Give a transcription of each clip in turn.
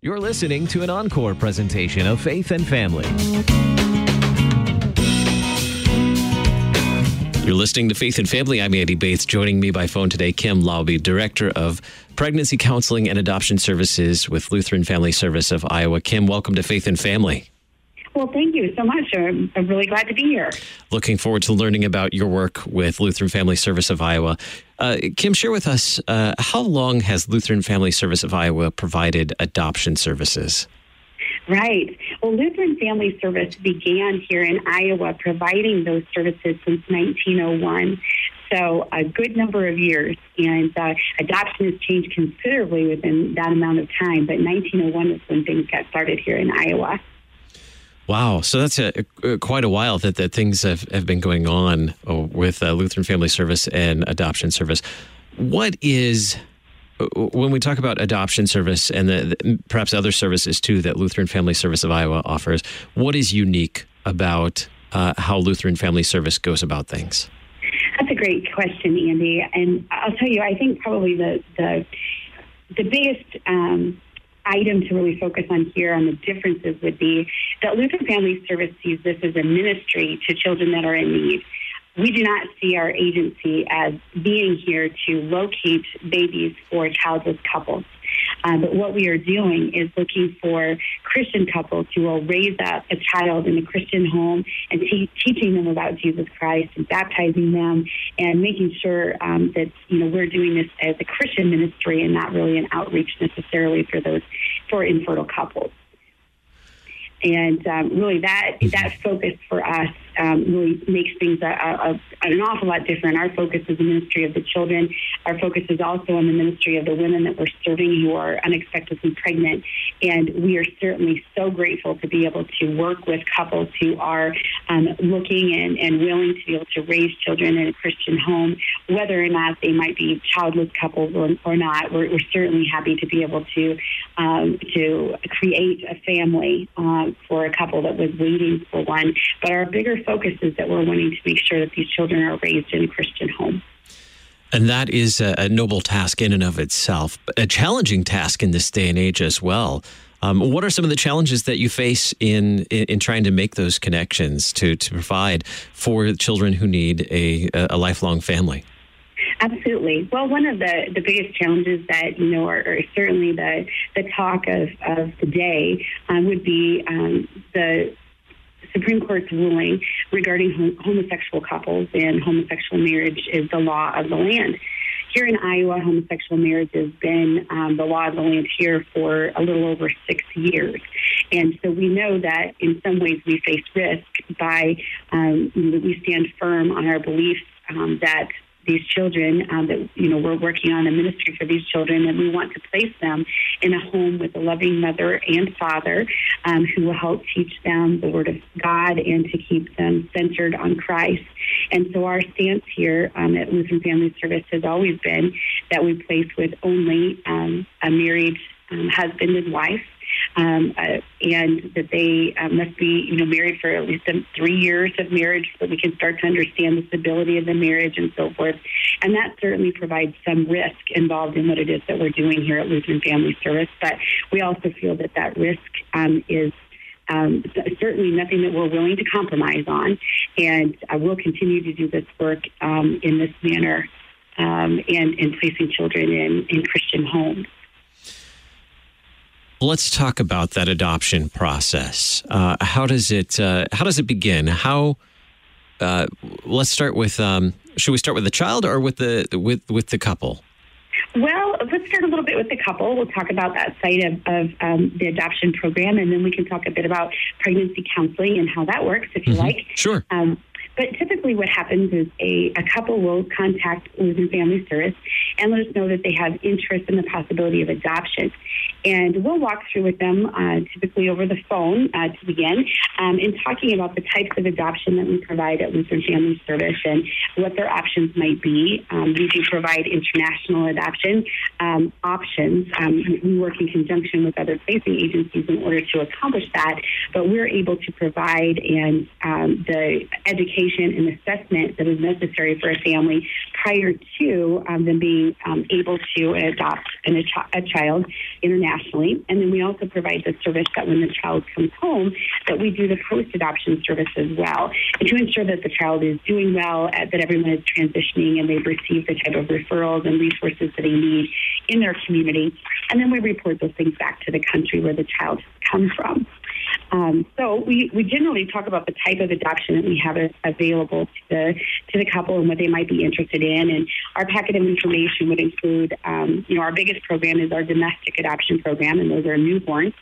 You're listening to an encore presentation of Faith and Family. You're listening to Faith and Family. I'm Andy Bates. Joining me by phone today, Kim Laube, Director of Pregnancy Counseling and Adoption Services with Lutheran Family Service of Iowa. Kim, welcome to Faith and Family. Well, thank you so much. I'm, I'm really glad to be here. Looking forward to learning about your work with Lutheran Family Service of Iowa. Uh, Kim, share with us uh, how long has Lutheran Family Service of Iowa provided adoption services? Right. Well, Lutheran Family Service began here in Iowa providing those services since 1901. So, a good number of years. And uh, adoption has changed considerably within that amount of time. But 1901 is when things got started here in Iowa. Wow, so that's a, a, quite a while that, that things have, have been going on uh, with uh, Lutheran Family Service and Adoption Service. What is uh, when we talk about adoption service and the, the, perhaps other services too that Lutheran Family Service of Iowa offers? What is unique about uh, how Lutheran Family Service goes about things? That's a great question, Andy. And I'll tell you, I think probably the the the biggest um, item to really focus on here on the differences would be that Lutheran Family Service sees this as a ministry to children that are in need. We do not see our agency as being here to locate babies for childless couples. Uh, but what we are doing is looking for Christian couples who will raise up a child in a Christian home and te- teaching them about Jesus Christ and baptizing them and making sure um, that you know we're doing this as a Christian ministry and not really an outreach necessarily for those for infertile couples. And um, really, that that focus for us um, really makes things a, a, an awful lot different. Our focus is the ministry of the children. Our focus is also on the ministry of the women that we're serving who are unexpectedly pregnant. And we are certainly so grateful to be able to work with couples who are um, looking and, and willing to be able to raise children in a Christian home, whether or not they might be childless couples or, or not. We're, we're, certainly happy to be able to um, to create a family uh, for a couple that was waiting for one. But our bigger focus is that we're wanting to make sure that these children are raised in a Christian home. And that is a, noble task in and of itself, a challenging task in this day and age as well. Um, what are some of the challenges that you face in, in, in trying to make those connections to to provide for children who need a, a lifelong family? Absolutely. Well, one of the, the biggest challenges that you know are, certainly the the talk of, of the day um, would be um, the Supreme Court's ruling regarding homosexual couples and homosexual marriage is the law of the land. Here in Iowa, homosexual marriage has been um, the law of the land here for a little over six years. And so we know that in some ways we face risk by um, we stand firm on our beliefs um, that these children um, that you know we're working on a ministry for these children and we want to place them in a home with a loving mother and father um, who will help teach them the word of god and to keep them centered on christ. And so our stance here um, at lutheran family service has always been that we place with only um, a married um, husband and wife um, uh, and that they uh, must be, you know, married for at least three years of marriage so we can start to understand the stability of the marriage and so forth. And that certainly provides some risk involved in what it is that we're doing here at Lutheran Family Service. But we also feel that that risk um, is um, certainly nothing that we're willing to compromise on. And uh, we'll continue to do this work um, in this manner um, and, and placing children in, in Christian homes. Let's talk about that adoption process. Uh, how does it uh, How does it begin? How uh, Let's start with. Um, should we start with the child or with the with with the couple? Well, let's start a little bit with the couple. We'll talk about that side of, of um, the adoption program, and then we can talk a bit about pregnancy counseling and how that works, if you mm-hmm. like. Sure. Um, but typically, what happens is a, a couple will contact Lutheran Family Service and let us know that they have interest in the possibility of adoption. And we'll walk through with them, uh, typically over the phone uh, to begin, um, in talking about the types of adoption that we provide at Lutheran Family Service and what their options might be. Um, we do provide international adoption um, options. Um, we work in conjunction with other placing agencies in order to accomplish that, but we're able to provide and um, the education education and assessment that is necessary for a family prior to um, them being um, able to adopt an, a, ch- a, child internationally. And then we also provide the service that when the child comes home, that we do the post-adoption service as well, and to ensure that the child is doing well, uh, that everyone is transitioning, and they've received the type of referrals and resources that they need in their community. And then we report those things back to the country where the child has come from. Um, so we, we generally talk about the type of adoption that we have available to the to the couple and what they might be interested in. And our packet of information would include, um, you know, our biggest program is our domestic adoption program, and those are newborns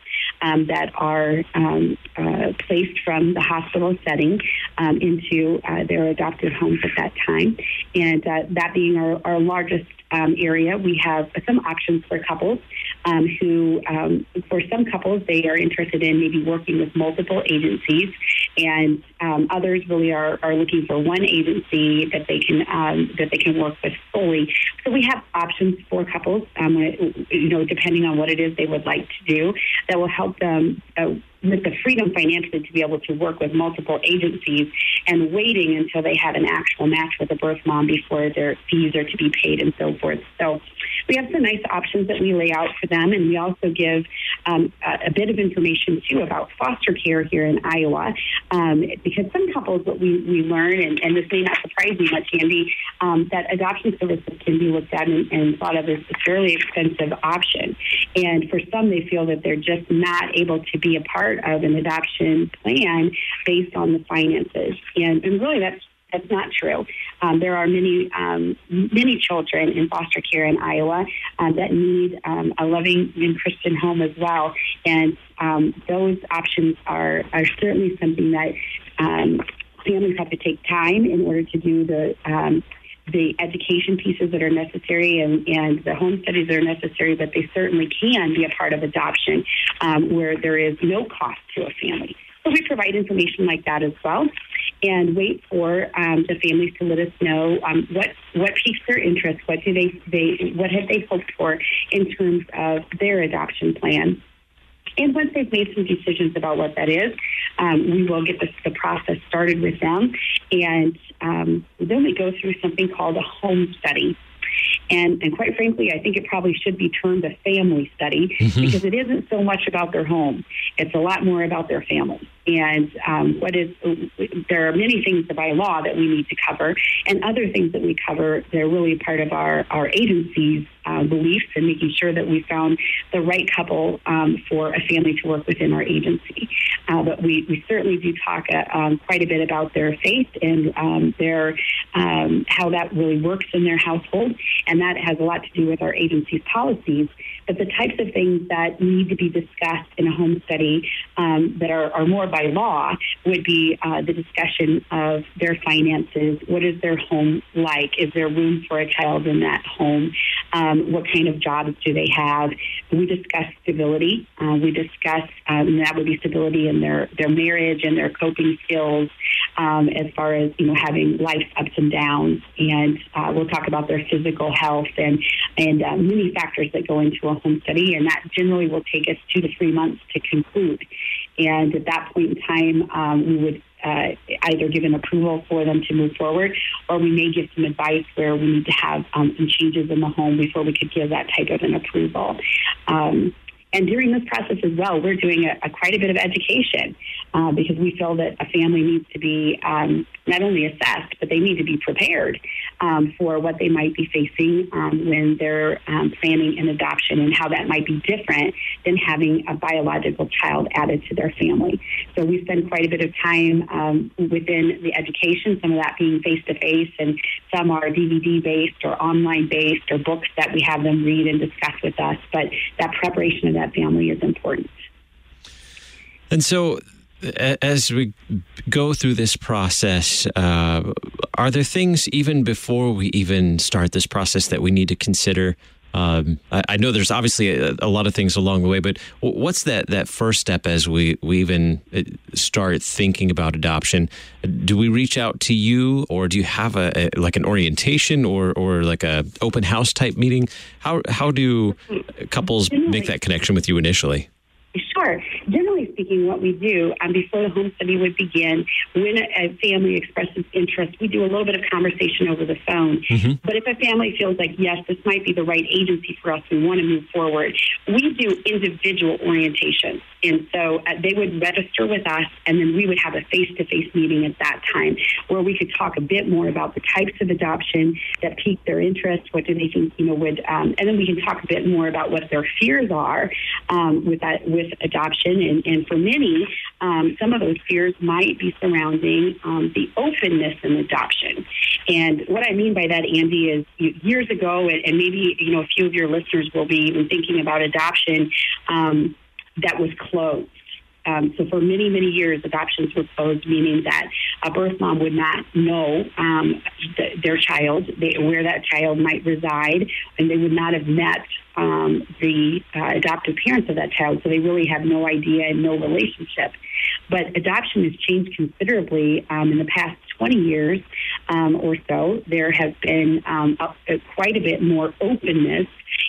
um, that are um, uh, placed from the hospital setting um, into uh, their adoptive homes at that time. And uh, that being our, our largest um, area, we have some options for couples um, who, um, for some couples, they are interested in maybe working with multiple agencies, and um, others really are, are looking for one agency that they can um, that they can work with fully. So we have options for couples, um, you know, depending on what it is they would like to do, that will help them. Uh, with the freedom financially to be able to work with multiple agencies and waiting until they have an actual match with a birth mom before their fees are to be paid and so forth. So we have some nice options that we lay out for them, and we also give um, a, a, bit of information too about foster care here in Iowa, um, because some couples, what we, we learn, and, and, this may not surprise you much, Andy, um, that adoption services can be looked at and, and thought of as a fairly expensive option. And for some, they feel that they're just not able to be a part of an adoption plan based on the finances. And, and really, that's that's not true. Um, there are many um, many children in foster care in Iowa um, that need um, a loving and Christian home as well, and um, those options are are certainly something that um, families have to take time in order to do the the education pieces that are necessary and, and the home studies that are necessary, but they certainly can be a part of adoption um, where there is no cost to a family. So we provide information like that as well, and wait for um, the families to let us know um, what what piques their interest, what do they they what have they hoped for in terms of their adoption plan. And once they've made some decisions about what that is, um, we will get the, the, process started with them. And um, then we go through something called a home study. And, and quite frankly, I think it probably should be termed a family study mm-hmm. because it isn't so much about their home. It's a lot more about their family. And um, what is there are many things by law that we need to cover, and other things that we cover. They're really part of our our agency's uh, beliefs and making sure that we found the right couple um, for a family to work within our agency. Uh, but we, we certainly do talk uh, um, quite a bit about their faith and um, their um, how that really works in their household, and that has a lot to do with our agency's policies. But the types of things that need to be discussed in a home study um, that are, are, more by law would be uh, the discussion of their finances. What is their home like? Is there room for a child in that home? Um, what kind of jobs do they have? We discuss stability. Uh, we discuss um, that would be stability in their, their marriage and their coping skills um, as far as you know having life's ups and downs. And uh, we'll talk about their physical health and and uh, many factors that go into a home study, and that generally will take us two to three months to conclude. And at that point in time, um, we would uh, either give an approval for them to move forward, or we may give some advice where we need to have um, some changes in the home before we could give that type of an approval. Um, and during this process as well, we're doing a, a quite a bit of education uh, because we feel that a family needs to be um, not only assessed, but they need to be prepared um, for what they might be facing um, when they're um, planning an adoption and how that might be different than having a biological child added to their family. So we spend quite a bit of time um, within the education, some of that being face to face, and some are DVD based or online based or books that we have them read and discuss with us. But that preparation of that family is important. And so as we go through this process, uh, are there things even before we even start this process that we need to consider? Um, I, I, know there's obviously a, a, lot of things along the way, but what's that that first step as we, we even uh, start thinking about adoption? Do we reach out to you, or do you have a, a like an orientation or or like a open house type meeting? How how do couples make that connection with you initially? Sure. Generally speaking, what we do um, before the home study would begin, when a, a, family expresses interest, we do a little bit of conversation over the phone. Mm-hmm. But if a family feels like, yes, this might be the right agency for us, we want to move forward, we do individual orientation. And so uh, they would register with us, and then we would have a face to face meeting at that time where we could talk a bit more about the types of adoption that pique their interest. What do they think, you know, would, um, and then we can talk a bit more about what their fears are um, with that, with adoption. And, and for many, um, some of those fears might be surrounding um, the openness in adoption. And what I mean by that, Andy, is years ago, and maybe, you know, a few of your listeners will be even thinking about adoption. Um, that was closed. Um, so for many, many years, adoptions were closed, meaning that a birth mom would not know um, th- their child, they, where that child might reside, and they would not have met um, the uh, adoptive parents of that child. So they really have no idea and no relationship. But adoption has changed considerably um, in the past 20 years um, or so. There has been um, a, quite a bit more openness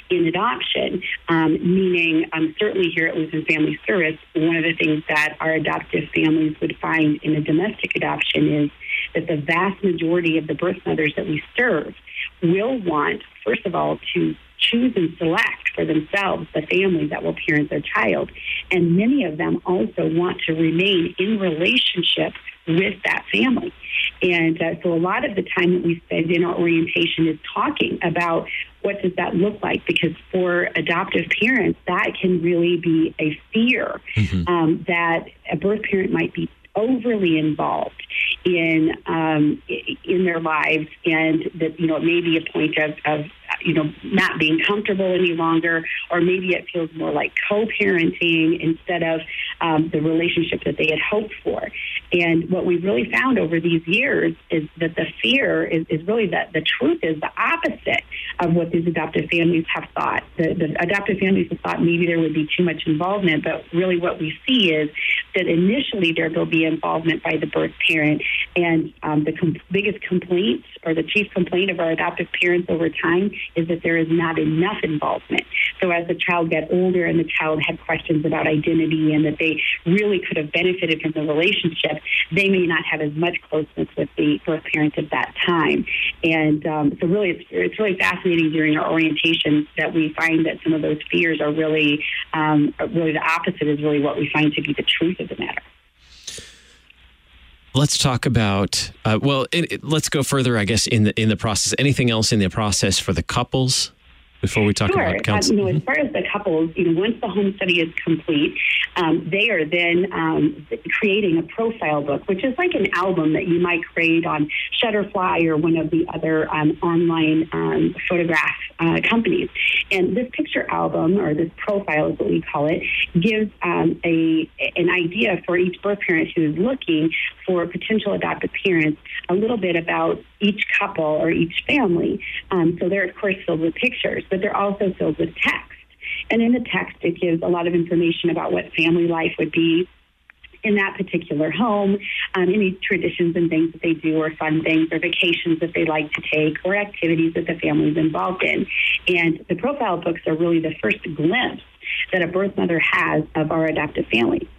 in adoption, um, meaning um, certainly here at Lutheran Family Service, one of the things that our adoptive families would find in a domestic adoption is that the vast majority of the birth mothers that we serve will want, first of all, to choose and select for themselves the family that will parent their child. And many of them also want to remain in relationship with that family. And uh, so a lot of the time that we spend in our orientation is talking about what does that look like? Because for adoptive parents, that can really be a fear mm-hmm. um, that a birth parent might be overly involved in um, in their lives, and that you know it may be a point of, of you know, not being comfortable any longer, or maybe it feels more like co-parenting instead of um, the relationship that they had hoped for. And what we've really found over these years is that the fear is, is really that the truth is the opposite of what these adoptive families have thought. The, the adoptive families have thought maybe there would be too much involvement, but really what we see is that initially there will be involvement by the birth parent, and um, the com- biggest complaint or the chief complaint of our adoptive parents over time is that there is not enough involvement. So as the child got older and the child had questions about identity and that they really could have benefited from the relationship, they may not have as much closeness with the birth parent at that time. And um, so really, it's, it's really fascinating during our orientation that we find that some of those fears are really, um, really the opposite is really what we find to be the truth of the matter. Let's talk about uh, well. It, it, let's go further, I guess, in the in the process. Anything else in the process for the couples before we talk sure. about counseling? Uh, you know, as far as the couples, you know, once the home study is complete, um, they are then um, creating a profile book, which is like an album that you might create on Shutterfly or one of the other um, online um, photograph uh, companies. And this picture album, or this profile is what we call it, gives um, a an idea for each birth parent who is looking for potential adoptive parents a little bit about each couple or each family. Um, so they're of course filled with pictures but they're also filled with text. And in the text, it gives a lot of information about what family life would be in that particular home, um, any traditions and things that they do, or fun things, or vacations that they like to take, or activities that the family's involved in. And the profile books are really the first glimpse that a birth mother has of our adoptive family.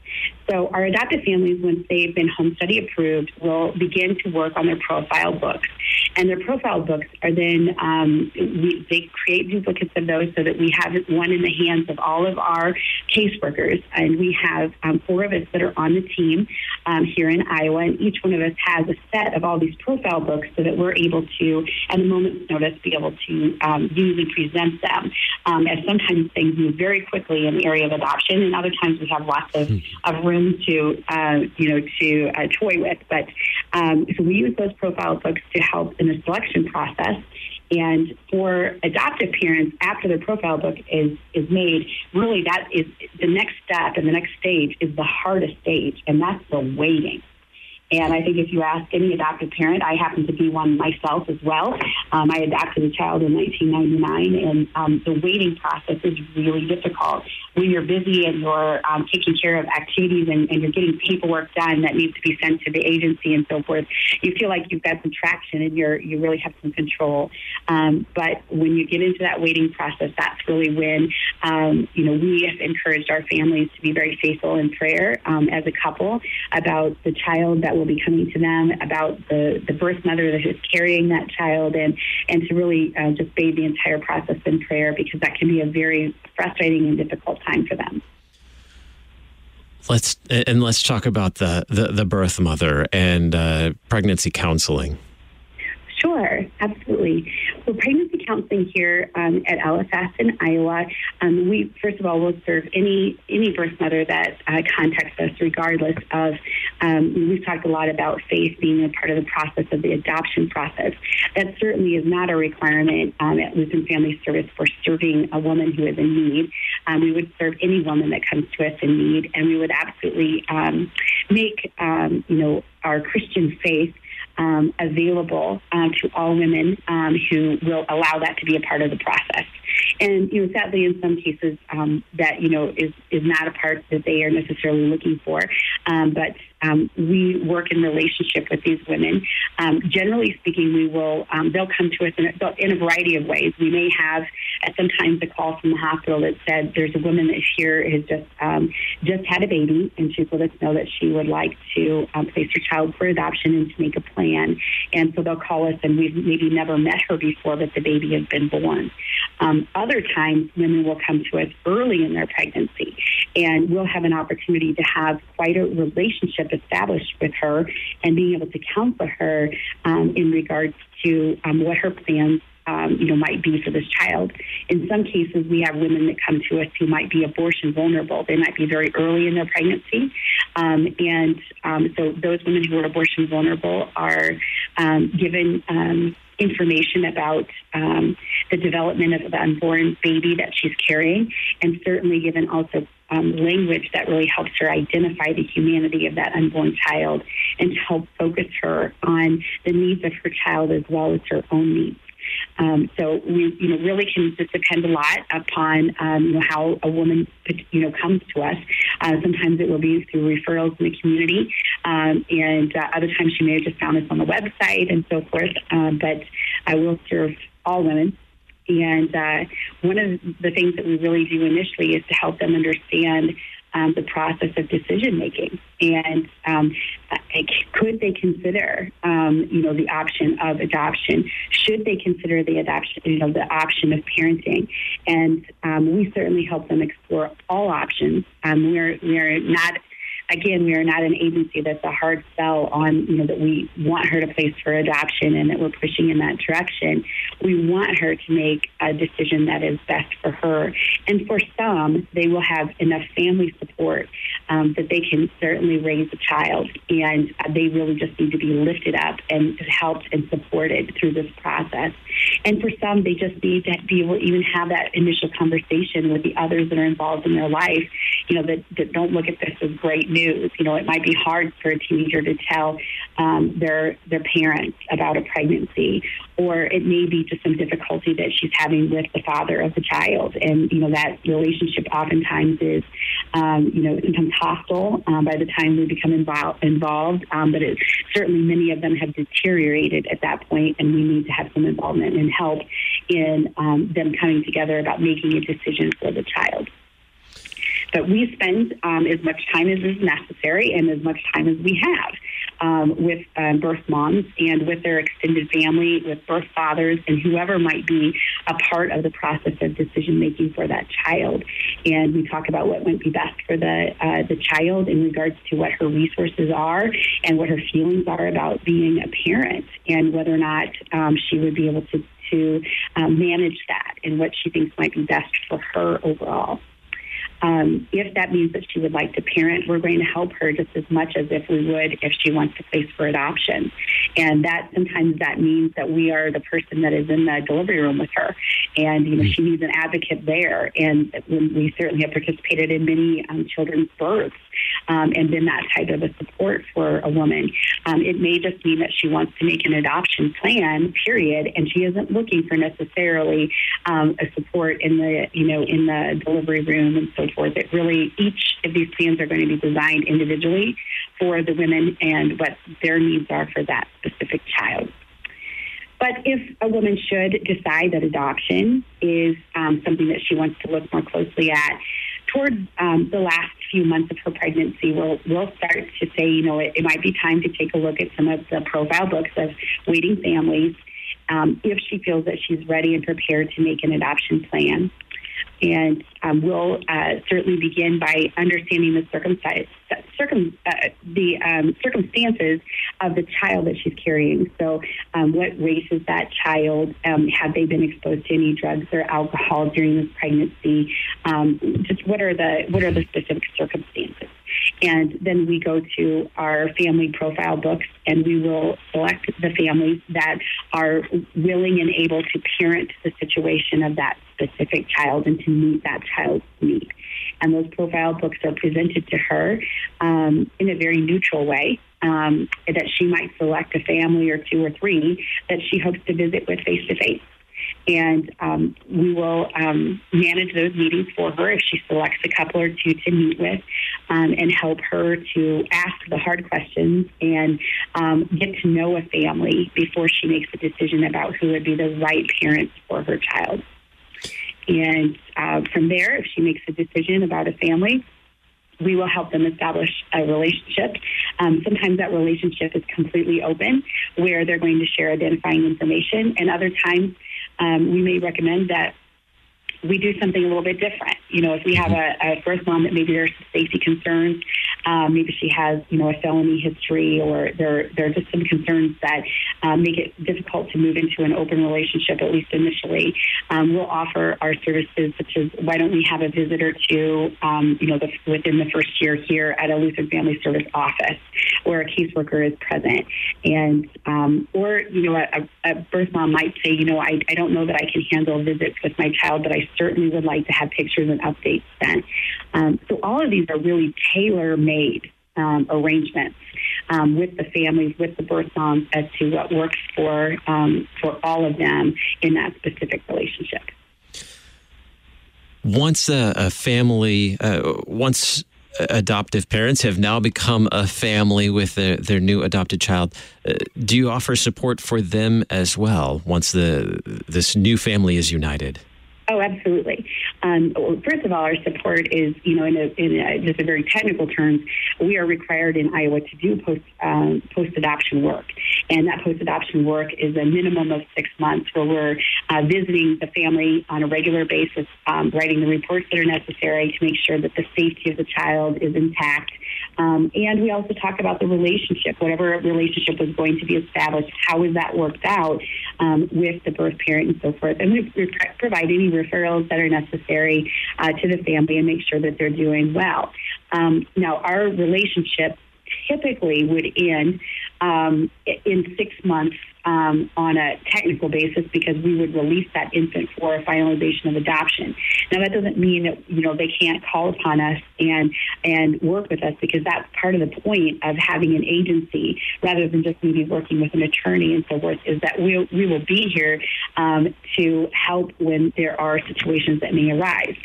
So our adoptive families, once they've been home study approved, will begin to work on their profile books. And their profile books are then, um, we, they create duplicates of those so that we have one in the hands of all of our caseworkers. And we have um, four of us that are on the team um, here in Iowa. And each one of us has a set of all these profile books so that we're able to, at a moment's notice, be able to um, use and present them. Um, as sometimes things move very quickly in the area of adoption, and other times we have lots of, of room room to uh, you know to uh, toy with. But um, so we use those profile books to help in the selection process. And for adoptive parents, after their profile book is is made, really that is the next step and the next stage is the hardest stage, and that's the waiting. And I think if you ask any adoptive parent, I happen to be one myself as well. Um, I adopted a child in 1999, and um, the waiting process is really difficult. When you're busy and you're um, taking care of activities and, and, you're getting paperwork done that needs to be sent to the agency and so forth, you feel like you've got some traction and you're you really have some control. Um, but when you get into that waiting process, that's really when um, you know we have encouraged our families to be very faithful in prayer um, as a couple about the child that will be coming to them, about the the birth mother that is carrying that child, and and to really uh, just bathe the entire process in prayer because that can be a very frustrating and difficult time for them. Let's and let's talk about the the, the birth mother and uh, pregnancy counseling. Sure, absolutely. Well, pregnancy counseling here um, at LFS in Iowa, um, we first of all will serve any any birth mother that uh, contacts us, regardless of. Um, we've talked a lot about faith being a part of the process of the adoption process. That certainly is not a requirement um, at Lutheran Family Service for serving a woman who is in need. Um, we would serve any woman that comes to us in need, and we would absolutely um, make you know our Christian faith um, available um, to all women um, who will allow that to be a part of the process. And you know, sadly, in some cases, um, that you know is is not a part that they are necessarily looking for. Um, but um, we work in relationship with these women. Um, generally speaking, we will um, they'll come to us in a, in a, variety of ways. We may have at sometimes a call from the hospital that said there's a woman that here has just um, just had a baby, and she's let us know that she would like to um, place her child for adoption and to make a plan. And so they'll call us, and we've maybe never met her before, but the baby has been born. Um, other times, women will come to us early in their pregnancy, and we'll have an opportunity to have quite a relationship established with her and being able to counsel her um, in regards to um, what her plans um, you know, might be for this child. In some cases, we have women that come to us who might be abortion vulnerable. They might be very early in their pregnancy, um, and um, so those women who are abortion vulnerable are um, given um, information about um, the development of the unborn baby that she's carrying, and certainly given also um, language that really helps her identify the humanity of that unborn child and to help focus her on the needs of her child as well as her own needs. Um, so we, you know, really can just depend a lot upon, um, you know, how a woman, you know, comes to us. Uh, sometimes it will be through referrals in the community, um, and uh, other times she may have just found us on the website and so forth. Uh, but I will serve all women. And uh, one of the things that we really do initially is to help them understand um, the process of decision making, and um, could they consider, um, you know, the option of adoption? Should they consider the adoption, you know, the option of parenting? And um, we certainly help them explore all options. Um, we're we're not again, we are not an agency that's a hard sell on, you know, that we want her to place for adoption and that we're pushing in that direction. We want her to make a decision that is best for her. And for some, they will have enough family support um, that they can certainly raise a child. And they really just need to be lifted up and helped and supported through this process. And for some, they just need to be able to even have that initial conversation with the others that are involved in their life, you know, that, that don't look at this as great news. You know, it might be hard for a teenager to tell um, their their parents about a pregnancy, or it may be just some difficulty that she's having with the father of the child, and you know that relationship oftentimes is, um, you know, sometimes hostile um, by the time we become involved. involved um, but it, certainly many of them have deteriorated at that point, and we need to have some involvement and help in um, them coming together about making a decision for the child. But we spend um, as much time as is necessary and as much time as we have um, with um, birth moms and with their extended family, with birth fathers, and whoever might be a part of the process of decision making for that child. And we talk about what might be best for the uh, the child in regards to what her resources are and what her feelings are about being a parent, and whether or not um, she would be able to to um, manage that and what she thinks might be best for her overall. Um, if that means that she would like to parent, we're going to help her just as much as if we would if she wants to place for adoption. And that sometimes that means that we are the person that is in the delivery room with her, and you know she needs an advocate there. And we certainly have participated in many um, children's births um, and been that type of a support for a woman. Um, it may just mean that she wants to make an adoption plan, period, and she isn't looking for necessarily um, a support in the you know in the delivery room and so forth. It really each of these plans are going to be designed individually for the women and what their needs are for that specific child. But if a woman should decide that adoption is um, something that she wants to look more closely at, towards um, the last few months of her pregnancy, we'll, we'll start to say, you know, it, it might be time to take a look at some of the profile books of waiting families um, if she feels that she's ready and prepared to make an adoption plan. And um, we'll uh, certainly begin by understanding the circumstance, circum, uh, the um, circumstances of the child that she's carrying. So, um, what race is that child? Um, have they been exposed to any drugs or alcohol during this pregnancy? Um, just what are the what are the specific circumstances? And then we go to our family profile books and we will select the families that are willing and able to parent the situation of that specific child and to meet that child's need. And those profile books are presented to her um, in a very neutral way. Um, that she might select a family or two or three that she hopes to visit with face to face and um, we will um, manage those meetings for her if she selects a couple or two to meet with um, and help her to ask the hard questions and um, get to know a family before she makes a decision about who would be the right parents for her child. And uh, from there, if she makes a decision about a family, we will help them establish a relationship. Um, sometimes that relationship is completely open, where they're going to share identifying information, and other times um, we may recommend that we do something a little bit different. You know, if we have a, a birth mom that maybe there's safety concerns, um, maybe she has, you know, a felony history, or there there are just some concerns that um, make it difficult to move into an open relationship at least initially. Um, we'll offer our services such as why don't we have a visitor to, um, you know, the, within the first year here at a Lutheran Family Service office where a caseworker is present, and um, or you know, a, a birth mom might say, you know, I, I don't know that I can handle visits with my child, but I certainly would like to have pictures and updates sent. Um, so all of these are really tailor-made um, arrangements um, with the families, with the birth moms, as to what works for um, for all of them in that specific relationship. Once a, a family, uh, once adoptive parents have now become a family with their, their new adopted child. Uh, do you offer support for them as well once the this new family is united? Oh, absolutely. Um, first of all, our support is, you know, in, a, in a, just a very technical terms, we are required in Iowa to do post um, post adoption work, and that post adoption work is a minimum of six months, where we're uh, visiting the family on a regular basis, um, writing the reports that are necessary to make sure that the safety of the child is intact, um, and we also talk about the relationship, whatever relationship was going to be established, how is that worked out um, with the birth parent and so forth. And we, we provide any referrals that are necessary uh, to the family and make sure that they're doing well. Um, now, our relationship typically would end um, in six months um, on a technical basis because we would release that infant for a finalization of adoption. Now that doesn't mean that you know they can't call upon us and and work with us because that's part of the point of having an agency rather than just maybe working with an attorney and so forth. Is that we we will be here um, to help when there are situations that may arise.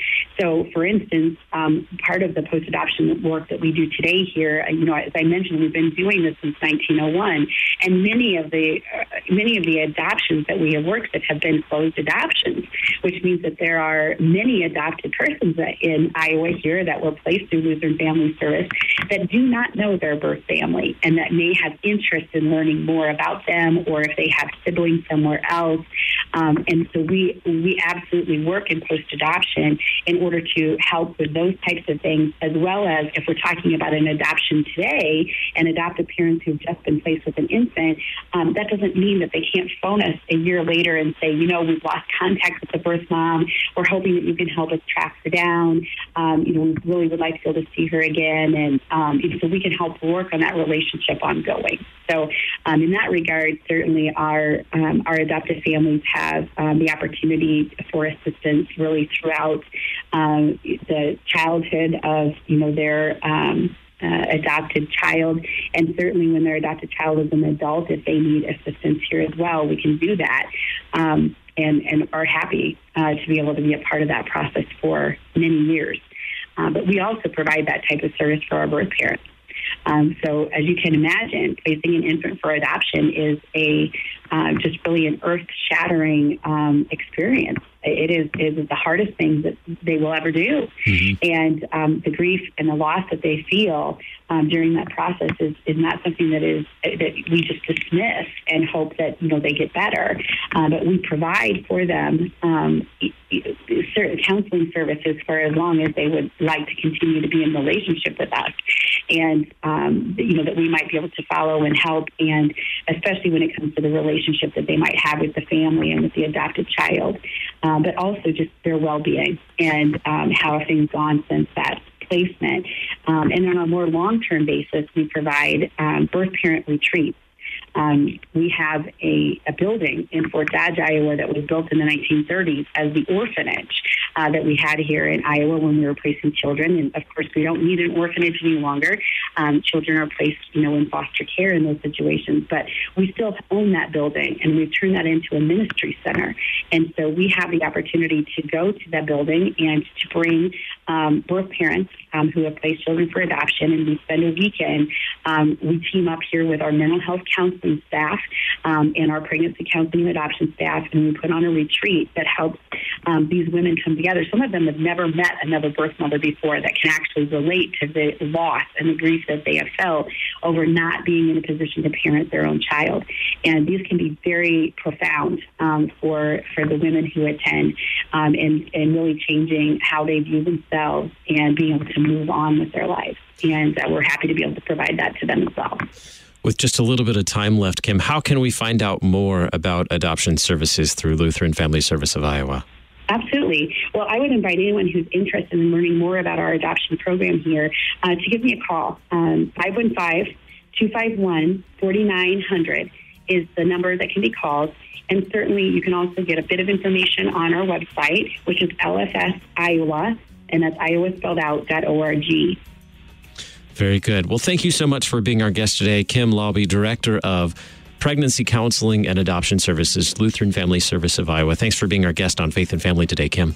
So, for instance, um, part of the post adoption work that we do today here, you know, as I mentioned, we've been doing this since 1901, and many of the uh, many of the adoptions that we have worked with have been closed adoptions, which means that there are many adopted persons in Iowa here that were placed through Lutheran Family Service that do not know their birth family and that may have interest in learning more about them or if they have siblings somewhere else. Um, and so we we absolutely work in post adoption in order to help with those types of things, as well as if we're talking about an adoption today and adoptive parents who've just been placed with an infant, um, that doesn't mean that they can't phone us a year later and say, you know, we've lost contact with the birth mom. We're hoping that you can help us track her down. Um, you know, we really would like to be able to see her again, and um, so we can help work on that relationship ongoing. So, um, in that regard, certainly our um, our adoptive families have um, the opportunity for assistance really throughout um, the childhood of you know their uh, adopted child, and certainly when their adopted child is an adult, if they need assistance here as well, we can do that. Um, and, and are happy uh, to be able to be a part of that process for many years. Uh, but we also provide that type of service for our birth parents. Um, so, as you can imagine, placing an infant for adoption is a uh, just really an earth-shattering um, experience. It is, is the hardest thing that they will ever do, mm-hmm. and um, the grief and the loss that they feel um, during that process is, is not something that is that we just dismiss and hope that you know they get better. Uh, but we provide for them um, certain counseling services for as long as they would like to continue to be in relationship with us, and um, you know that we might be able to follow and help, and especially when it comes to the relationship that they might have with the family and with the adopted child, um, but also just their well-being and um, how things gone since that placement. Um, and on a more long term basis, we provide um, birth parent retreats. Um, we have a, a, building in Fort Dodge, Iowa, that was built in the 1930s as the orphanage uh, that we had here in Iowa when we were placing children. And of course, we don't need an orphanage any longer. Um, children are placed, you know, in foster care in those situations, but we still own that building, and we've turned that into a ministry center. And so we have the opportunity to go to that building and to bring um, birth parents um, who have placed children for adoption, and we spend a weekend. Um, we team up here with our mental health counseling staff um, and our pregnancy counseling and adoption staff, and we put on a retreat that helps um, these women come together. Some of them have never met another birth mother before that can actually relate to the loss and the grief that they have felt over not being in a position to parent their own child. And these can be very profound um, for for the women who attend, and and really changing how they view themselves themselves and being able to move on with their lives. And uh, we're happy to be able to provide that to them as well. With just a little bit of time left, Kim, how can we find out more about adoption services through Lutheran Family Service of Iowa? Absolutely. Well, I would invite anyone who's interested in learning more about our adoption program here uh, to give me a call. Um, 515 251 4900 is the number that can be called. And certainly you can also get a bit of information on our website, which is LFS Iowa and that's Iowa spelled out .org. Very good. Well, thank you so much for being our guest today, Kim Laube, Director of Pregnancy Counseling and Adoption Services, Lutheran Family Service of Iowa. Thanks for being our guest on Faith and Family today, Kim.